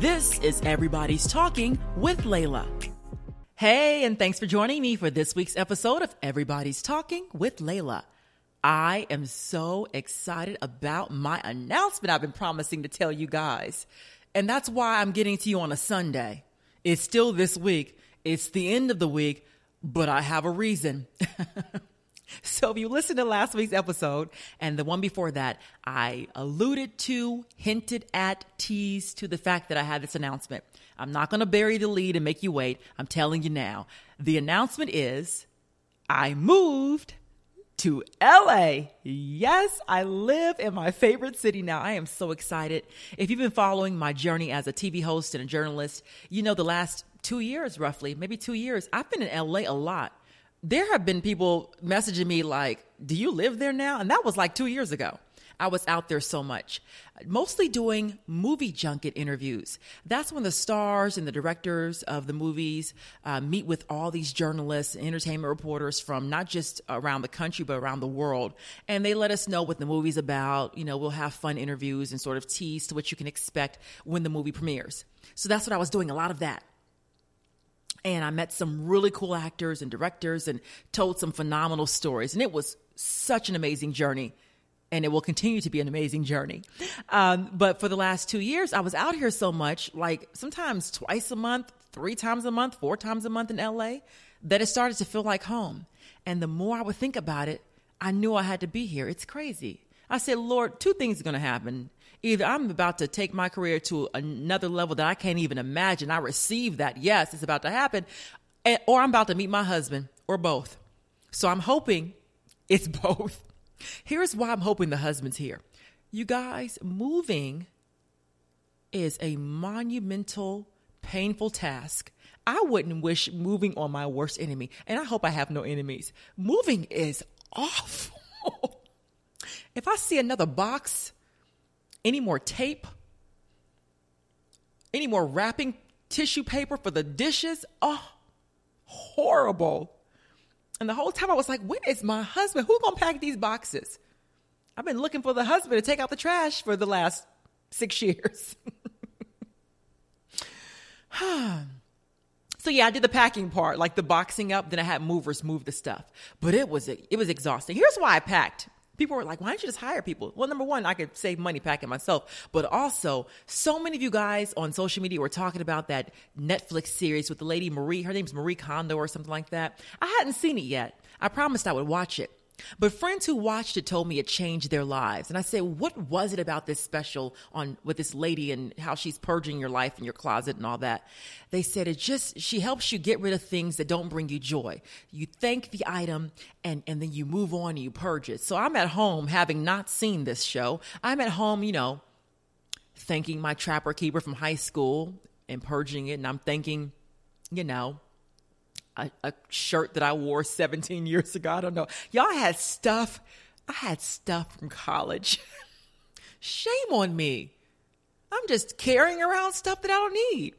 This is Everybody's Talking with Layla. Hey, and thanks for joining me for this week's episode of Everybody's Talking with Layla. I am so excited about my announcement I've been promising to tell you guys. And that's why I'm getting to you on a Sunday. It's still this week, it's the end of the week, but I have a reason. so if you listened to last week's episode and the one before that, I alluded to, hinted at, teased to the fact that I had this announcement. I'm not going to bury the lead and make you wait. I'm telling you now. The announcement is I moved to LA. Yes, I live in my favorite city now. I am so excited. If you've been following my journey as a TV host and a journalist, you know the last two years, roughly, maybe two years, I've been in LA a lot. There have been people messaging me like, Do you live there now? And that was like two years ago. I was out there so much, mostly doing movie junket interviews. That's when the stars and the directors of the movies uh, meet with all these journalists, and entertainment reporters from not just around the country, but around the world. And they let us know what the movie's about. You know, we'll have fun interviews and sort of tease to what you can expect when the movie premieres. So that's what I was doing, a lot of that and I met some really cool actors and directors and told some phenomenal stories. And it was such an amazing journey and it will continue to be an amazing journey. Um, but for the last two years, I was out here so much, like sometimes twice a month, three times a month, four times a month in LA, that it started to feel like home. And the more I would think about it, I knew I had to be here. It's crazy. I said, Lord, two things are going to happen. Either I'm about to take my career to another level that I can't even imagine. I receive that. Yes, it's about to happen. Or I'm about to meet my husband, or both. So I'm hoping it's both. Here's why I'm hoping the husband's here. You guys, moving is a monumental, painful task. I wouldn't wish moving on my worst enemy, and I hope I have no enemies. Moving is awful. if I see another box, any more tape, any more wrapping tissue paper for the dishes, oh, horrible. And the whole time I was like, when is my husband? Who's going to pack these boxes? I've been looking for the husband to take out the trash for the last six years. so yeah, I did the packing part, like the boxing up. Then I had movers move the stuff, but it was it was exhausting. Here's why I packed people were like, why don't you just hire people? Well, number one, I could save money packing myself. But also, so many of you guys on social media were talking about that Netflix series with the lady Marie. Her name's Marie Kondo or something like that. I hadn't seen it yet. I promised I would watch it. But friends who watched it told me it changed their lives. And I said, what was it about this special on with this lady and how she's purging your life in your closet and all that? They said it just she helps you get rid of things that don't bring you joy. You thank the item and and then you move on and you purge it. So I'm at home having not seen this show. I'm at home, you know, thanking my trapper keeper from high school and purging it and I'm thanking, you know, a, a shirt that I wore 17 years ago. I don't know. Y'all had stuff. I had stuff from college. Shame on me. I'm just carrying around stuff that I don't need.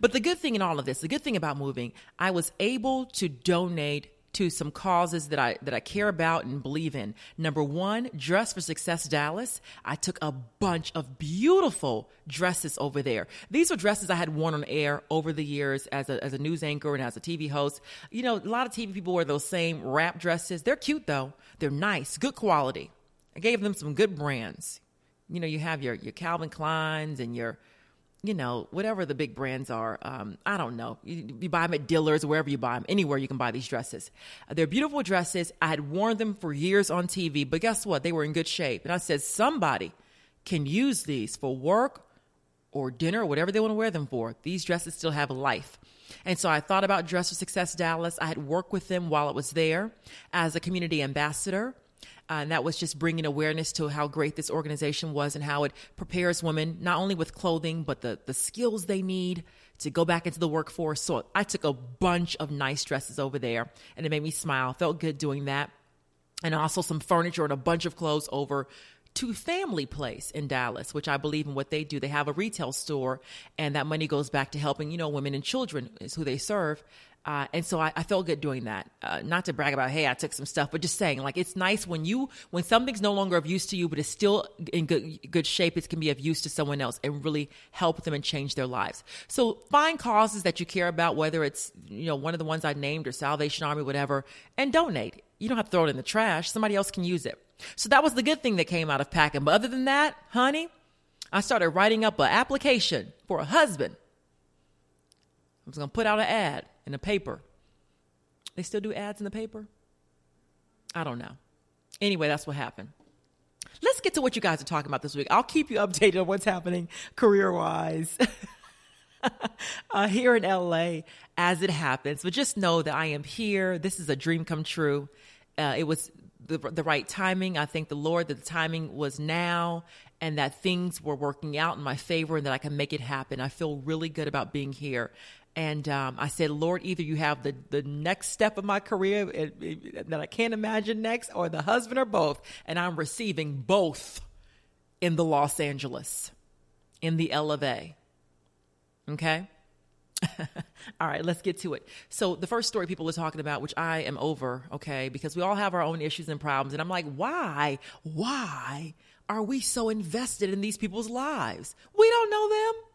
But the good thing in all of this, the good thing about moving, I was able to donate to some causes that I that I care about and believe in. Number one, Dress for Success Dallas. I took a bunch of beautiful dresses over there. These were dresses I had worn on air over the years as a as a news anchor and as a TV host. You know, a lot of TV people wear those same wrap dresses. They're cute though. They're nice, good quality. I gave them some good brands. You know, you have your your Calvin Kleins and your you know, whatever the big brands are. Um, I don't know. You, you, buy them at Dillard's, wherever you buy them, anywhere you can buy these dresses. Uh, they're beautiful dresses. I had worn them for years on TV, but guess what? They were in good shape. And I said, somebody can use these for work or dinner or whatever they want to wear them for. These dresses still have life. And so I thought about Dress for Success Dallas. I had worked with them while it was there as a community ambassador. Uh, and that was just bringing awareness to how great this organization was and how it prepares women not only with clothing but the the skills they need to go back into the workforce. So I took a bunch of nice dresses over there, and it made me smile. Felt good doing that, and also some furniture and a bunch of clothes over to Family Place in Dallas, which I believe in what they do. They have a retail store, and that money goes back to helping, you know, women and children is who they serve Uh, and so I, I, felt good doing that. Uh, not to brag about, hey, I took some stuff, but just saying, like, it's nice when you, when something's no longer of use to you, but it's still in good, good shape, it can be of use to someone else and really help them and change their lives. So find causes that you care about, whether it's, you know, one of the ones I named or Salvation Army, whatever, and donate. You don't have to throw it in the trash. Somebody else can use it. So that was the good thing that came out of packing. But other than that, honey, I started writing up an application for a husband. I was to put out an ad in the paper. They still do ads in the paper? I don't know. Anyway, that's what happened. Let's get to what you guys are talking about this week. I'll keep you updated on what's happening career wise uh, here in LA as it happens. But just know that I am here. This is a dream come true. Uh, it was the, the right timing. I thank the Lord that the timing was now and that things were working out in my favor and that I can make it happen. I feel really good about being here. And um, I said, Lord, either you have the, the next step of my career it, it, that I can't imagine next, or the husband, or both. And I'm receiving both in the Los Angeles, in the L of A. Okay? all right, let's get to it. So, the first story people are talking about, which I am over, okay, because we all have our own issues and problems. And I'm like, why? Why are we so invested in these people's lives? We don't know them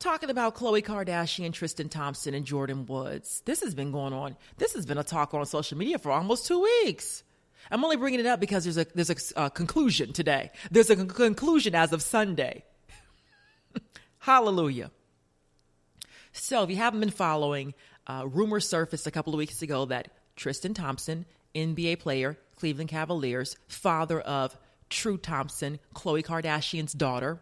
talking about Khloe Kardashian, Tristan Thompson, and Jordyn Woods. This has been going on. This has been a talk on social media for almost two weeks. I'm only bringing it up because there's a there's a uh, conclusion today. There's a con- conclusion as of Sunday. Hallelujah. So, if you haven't been following, uh, rumors surfaced a couple of weeks ago that Tristan Thompson, NBA player, Cleveland Cavaliers, father of True Thompson, Khloe Kardashian's daughter,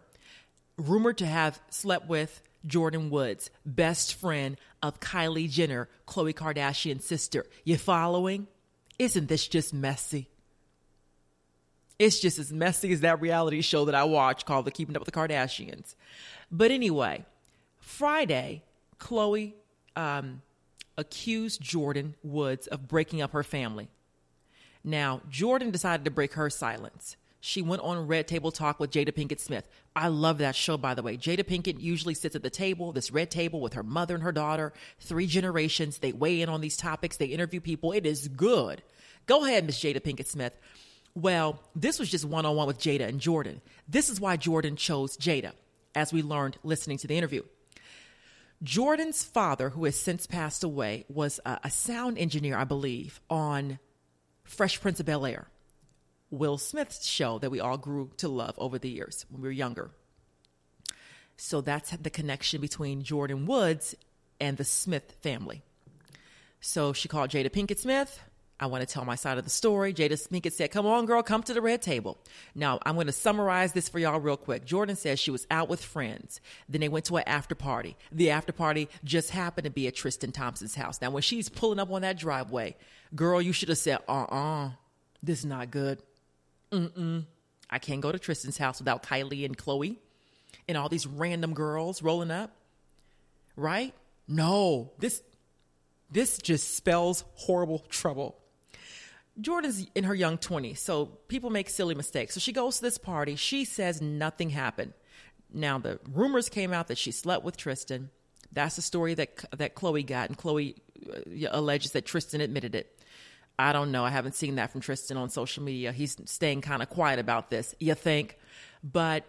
rumored to have slept with Jordyn Woods, best friend of Kylie Jenner, Khloe Kardashian's sister. You following? Isn't this just messy? It's just as messy as that reality show that I watch called The Keeping Up with the Kardashians. But anyway, Friday, Khloe um, accused Jordyn Woods of breaking up her family. Now, Jordan decided to break her silence. She went on Red Table Talk with Jada Pinkett Smith. I love that show, by the way. Jada Pinkett usually sits at the table, this red table with her mother and her daughter, three generations. They weigh in on these topics, they interview people. It is good. Go ahead, Miss Jada Pinkett Smith. Well, this was just one on one with Jada and Jordan. This is why Jordan chose Jada, as we learned listening to the interview. Jordan's father, who has since passed away, was a, a sound engineer, I believe, on Fresh Prince of Bel Air. Will Smith's show that we all grew to love over the years when we were younger. So that's the connection between Jordyn Woods and the Smith family. So she called Jada Pinkett Smith. I want to tell my side of the story. Jada Pinkett said, Come on, girl, come to the red table. Now, I'm going to summarize this for y'all real quick. Jordan says she was out with friends. Then they went to an after party. The after party just happened to be at Tristan Thompson's house. Now, when she's pulling up on that driveway, girl, you should have said, Uh uh-uh, uh, this is not good. Mm-mm. I can't go to Tristan's house without Kylie and Khloe and all these random girls rolling up. Right? No, this this just spells horrible trouble. Jordan's in her young 20s, so people make silly mistakes. So she goes to this party. She says nothing happened. Now the rumors came out that she slept with Tristan. That's the story that that Khloe got, and Khloe uh, alleges that Tristan admitted it. I don't know. I haven't seen that from Tristan on social media. He's staying kind of quiet about this, you think? But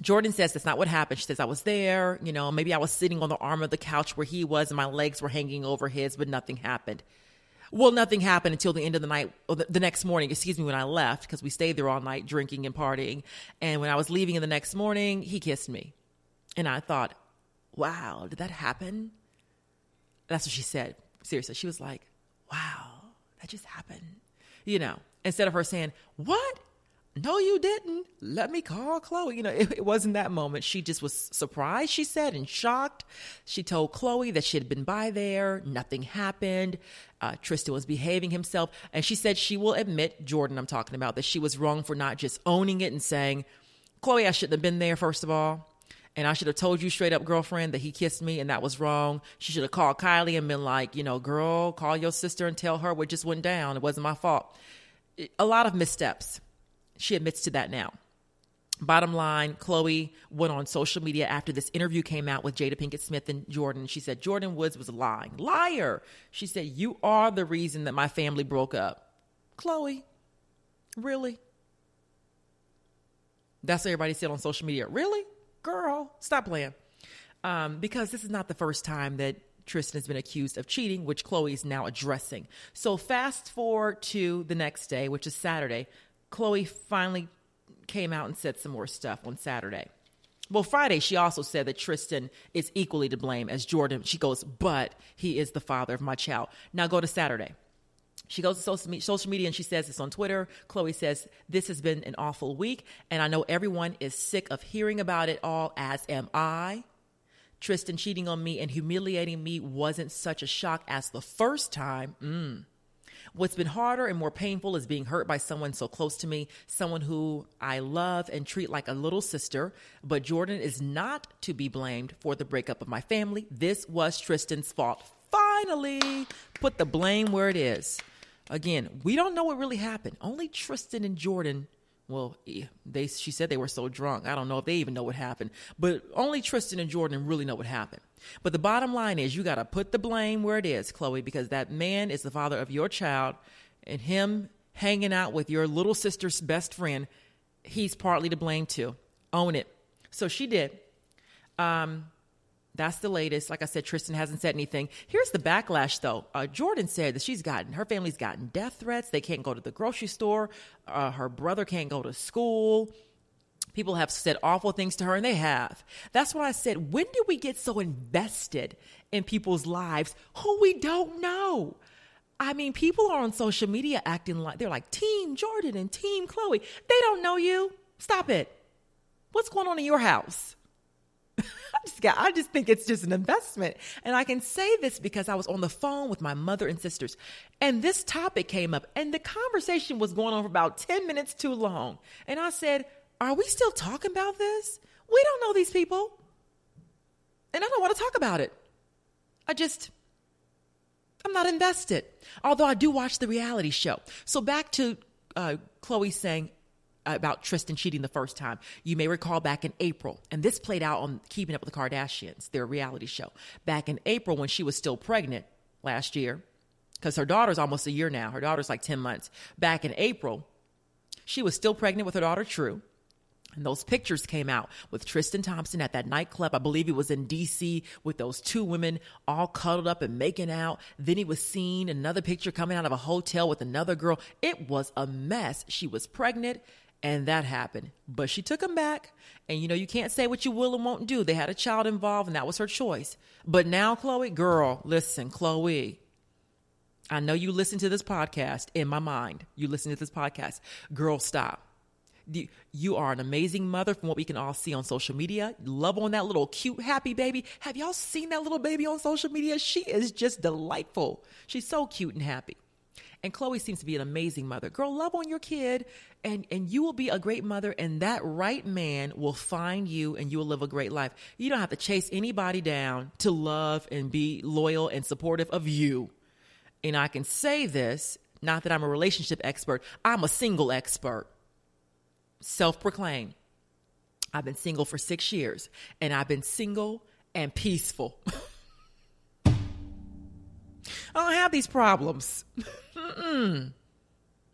Jordan says that's not what happened. She says, I was there, you know, maybe I was sitting on the arm of the couch where he was and my legs were hanging over his, but nothing happened. Well, nothing happened until the end of the night, or the, the next morning, excuse me, when I left, because we stayed there all night drinking and partying. And when I was leaving in the next morning, he kissed me. And I thought, wow, did that happen? That's what she said. Seriously. She was like, wow that just happened. You know, instead of her saying, What? No, you didn't. Let me call Khloe. You know, it, it, wasn't that moment. She just was surprised, she said, and shocked. She told Khloe that she had been by there. Nothing happened. Uh, Tristan was behaving himself. And she said she will admit, Jordan, I'm talking about, that she was wrong for not just owning it and saying, Khloe, I shouldn't have been there, first of all. And I should have told you straight up, girlfriend, that he kissed me and that was wrong. She should have called Kylie and been like, you know, girl, call your sister and tell her what just went down. It wasn't my fault. A lot of missteps. She admits to that now. Bottom line, Khloe went on social media after this interview came out with Jada Pinkett Smith and Jordan. She said Jordyn Woods was lying. Liar. She said, You are the reason that my family broke up. Khloe, really? That's what everybody said on social media. Really? Girl, stop playing. Um, because this is not the first time that Tristan has been accused of cheating, which Khloe is now addressing. So, fast forward to the next day, which is Saturday. Khloe finally came out and said some more stuff on Saturday. Well, Friday, she also said that Tristan is equally to blame as Jordan. She goes, but he is the father of my child. Now go to Saturday. She goes to social media and she says this on Twitter. Khloe says, This has been an awful week, and I know everyone is sick of hearing about it all, as am I. Tristan cheating on me and humiliating me wasn't such a shock as the first time. Mm. What's been harder and more painful is being hurt by someone so close to me, someone who I love and treat like a little sister. But Jordan is not to be blamed for the breakup of my family. This was Tristan's fault. Finally, put the blame where it is. Again, we don't know what really happened. Only Tristan and Jordan well, they she said they were so drunk. I don't know if they even know what happened, but only Tristan and jordan really know what happened. But the bottom line is you got to put the blame where it is, chloe because that man is the father of your child and him hanging out with your little sister's best friend, he's partly to blame too. Own it. So she did. Um, that's the latest. Like I said, Tristan hasn't said anything. Here's the backlash, though. Uh, Jordyn said that she's gotten, her family's gotten death threats. They can't go to the grocery store. Uh, her brother can't go to school. People have said awful things to her, and they have. That's what I said, when do we get so invested in people's lives who we don't know? I mean, people are on social media acting like they're like Team Jordan and Team Khloe. They don't know you. Stop it. What's going on in your house? I just I just think it's just an investment. And I can say this because I was on the phone with my mother and sisters and this topic came up and the conversation was going on for about 10 minutes too long. And I said, are we still talking about this? We don't know these people. And I don't want to talk about it. I just, I'm not invested. Although I do watch the reality show. So back to uh, Khloe saying about Tristan cheating the first time. You may recall back in April, and this played out on Keeping Up with the Kardashians, their reality show. Back in April, when she was still pregnant last year, because her daughter's almost a year now. Her daughter's like 10 months. Back in April, she was still pregnant with her daughter, True. And those pictures came out with Tristan Thompson at that nightclub. I believe he was in DC with those two women all cuddled up and making out. Then he was seen another picture coming out of a hotel with another girl. It was a mess. She was pregnant and that happened. But she took him back. And you know, you can't say what you will and won't do. They had a child involved and that was her choice. But now, Khloe, girl, listen, Khloe. I know you listen to this podcast in my mind. You listen to this podcast. Girl, stop you are an amazing mother from what we can all see on social media. Love on that little cute, happy baby. Have y'all seen that little baby on social media? She is just delightful. She's so cute and happy. And Khloe seems to be an amazing mother. Girl, love on your kid and, and you will be a great mother and that right man will find you and you will live a great life. You don't have to chase anybody down to love and be loyal and supportive of you. And I can say this, not that I'm a relationship expert, I'm a single expert self proclaimed. I've been single for six years and I've been single and peaceful. I don't have these problems. Mm-mm.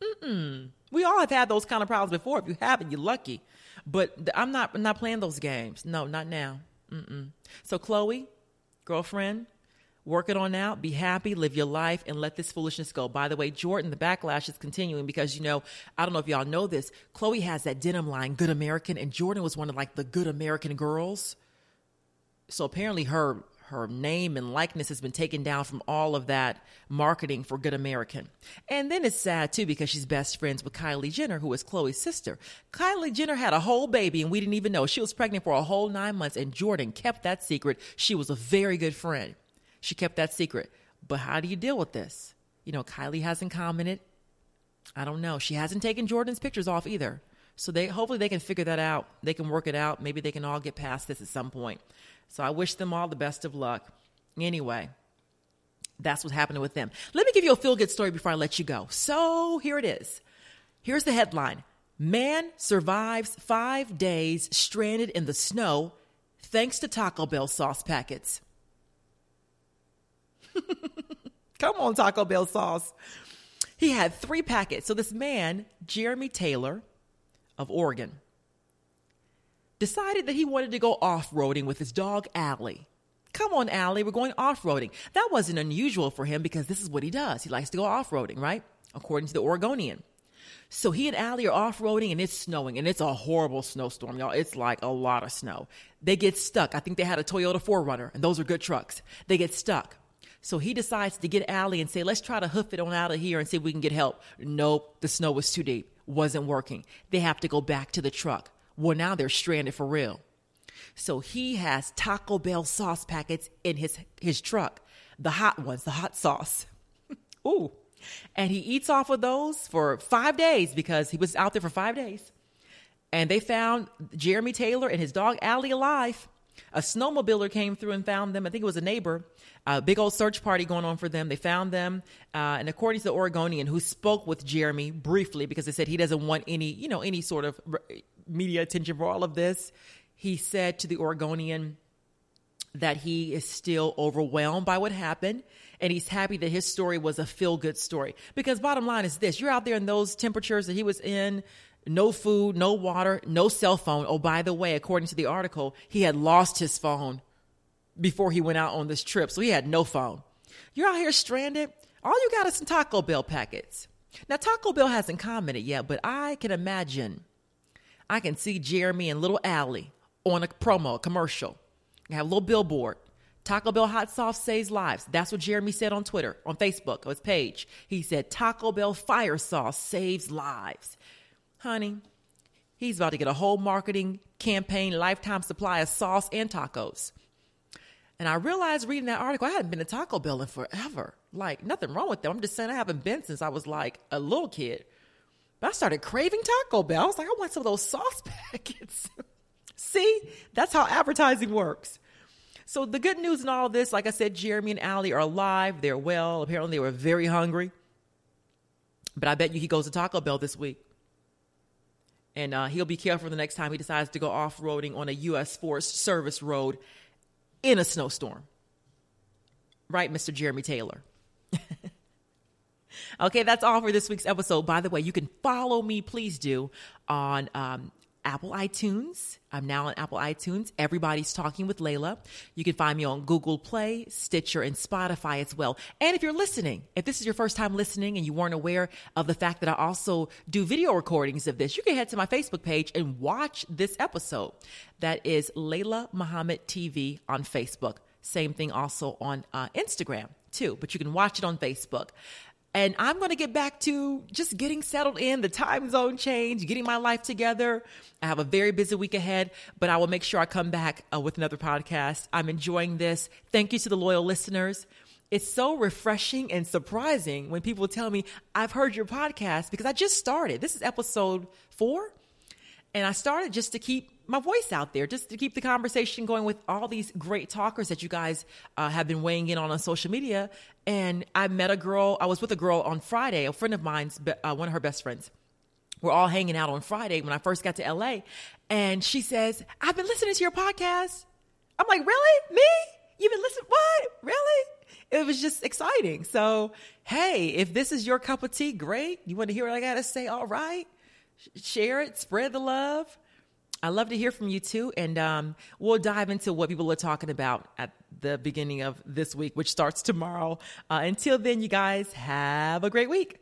Mm-mm. We all have had those kind of problems before. If you haven't, you're lucky. But I'm not I'm not playing those games. No, not now. Mm-mm. So, Khloe, girlfriend, Work it on out, be happy, live your life, and let this foolishness go. By the way, Jordan, the backlash is continuing because, you know, I don't know if y'all know this. Khloe has that denim line, Good American, and Jordan was one of like the Good American girls. So apparently her her name and likeness has been taken down from all of that marketing for Good American. And then it's sad too because she's best friends with Kylie Jenner, who is Khloe's sister. Kylie Jenner had a whole baby and we didn't even know. She was pregnant for a whole nine months and Jordan kept that secret. She was a very good friend. She kept that secret. But how do you deal with this? You know, Kylie hasn't commented. I don't know. She hasn't taken Jordan's pictures off either. So they hopefully they can figure that out. They can work it out. Maybe they can all get past this at some point. So I wish them all the best of luck. Anyway, that's what's happening with them. Let me give you a feel good story before I let you go. So here it is. Here's the headline. Man survives five days stranded in the snow thanks to Taco Bell sauce packets. Come on, Taco Bell sauce. He had three packets. So, this man, Jeremy Taylor of Oregon, decided that he wanted to go off roading with his dog, Allie. Come on, Allie, we're going off roading. That wasn't unusual for him because this is what he does. He likes to go off roading, right? According to the Oregonian. So he and Allie are off roading and it's snowing and it's a horrible snowstorm, y'all. It's like a lot of snow. They get stuck. I think they had a Toyota 4Runner and those are good trucks. They get stuck. So he decides to get Allie and say, let's try to hoof it on out of here and see if we can get help. Nope, the snow was too deep. Wasn't working. They have to go back to the truck. Well, now they're stranded for real. So he has Taco Bell sauce packets in his, his truck, the hot ones, the hot sauce. Ooh. And he eats off of those for five days because he was out there for five days. And they found Jeremy Taylor and his dog Allie alive. A snowmobiler came through and found them. I think it was a neighbor. A big old search party going on for them. They found them. Uh, and according to the Oregonian, who spoke with Jeremy briefly because they said he doesn't want any, you know, any sort of media attention for all of this, he said to the Oregonian that he is still overwhelmed by what happened and he's happy that his story was a feel good story. Because bottom line is this you're out there in those temperatures that he was in, no food, no water, no cell phone. Oh, by the way, according to the article, he had lost his phone before he went out on this trip. So he had no phone. You're out here stranded. All you got is some Taco Bell packets. Now, Taco Bell hasn't commented yet, but I can imagine, I can see Jeremy and little Allie on a promo, a commercial. have a little billboard. Taco Bell hot sauce saves lives. That's what Jeremy said on Twitter, on Facebook, on his page. He said Taco Bell fire sauce saves lives. Honey, he's about to get a whole marketing campaign, lifetime supply of sauce and tacos. And I realized reading that article, I hadn't been to Taco Bell in forever. Like, nothing wrong with them. I'm just saying I haven't been since I was like a little kid. But I started craving Taco Bell. I was like, I want some of those sauce packets. See, that's how advertising works. So the good news in all this, like I said, Jeremy and Allie are alive. They're well. Apparently, they were very hungry. But I bet you he goes to Taco Bell this week. And uh, he'll be careful the next time he decides to go off roading on a U.S. Forest Service road in a snowstorm. Right, Mr. Jeremy Taylor? okay, that's all for this week's episode. By the way, you can follow me, please do, on um, Apple iTunes. I'm now on Apple iTunes. Everybody's talking with Layla. You can find me on Google Play, Stitcher, and Spotify as well. And if you're listening, if this is your first time listening and you weren't aware of the fact that I also do video recordings of this, you can head to my Facebook page and watch this episode. That is Layla Muhammad TV on Facebook. Same thing also on uh, Instagram too, but you can watch it on Facebook. And I'm going to get back to just getting settled in, the time zone change, getting my life together. I have a very busy week ahead, but I will make sure I come back uh, with another podcast. I'm enjoying this. Thank you to the loyal listeners. It's so refreshing and surprising when people tell me, I've heard your podcast because I just started. This is episode four. And I started just to keep my voice out there, just to keep the conversation going with all these great talkers that you guys uh, have been weighing in on on social media. And I met a girl, I was with a girl on Friday, a friend of mine's, uh, one of her best friends. We're all hanging out on Friday when I first got to LA. And she says, I've been listening to your podcast. I'm like, really? Me? You've been listening? What? Really? It was just exciting. So, hey, if this is your cup of tea, great. You want to hear what I got to say? All right share it, spread the love. I love to hear from you too. And um, we'll dive into what people are talking about at the beginning of this week, which starts tomorrow. Uh, until then, you guys have a great week.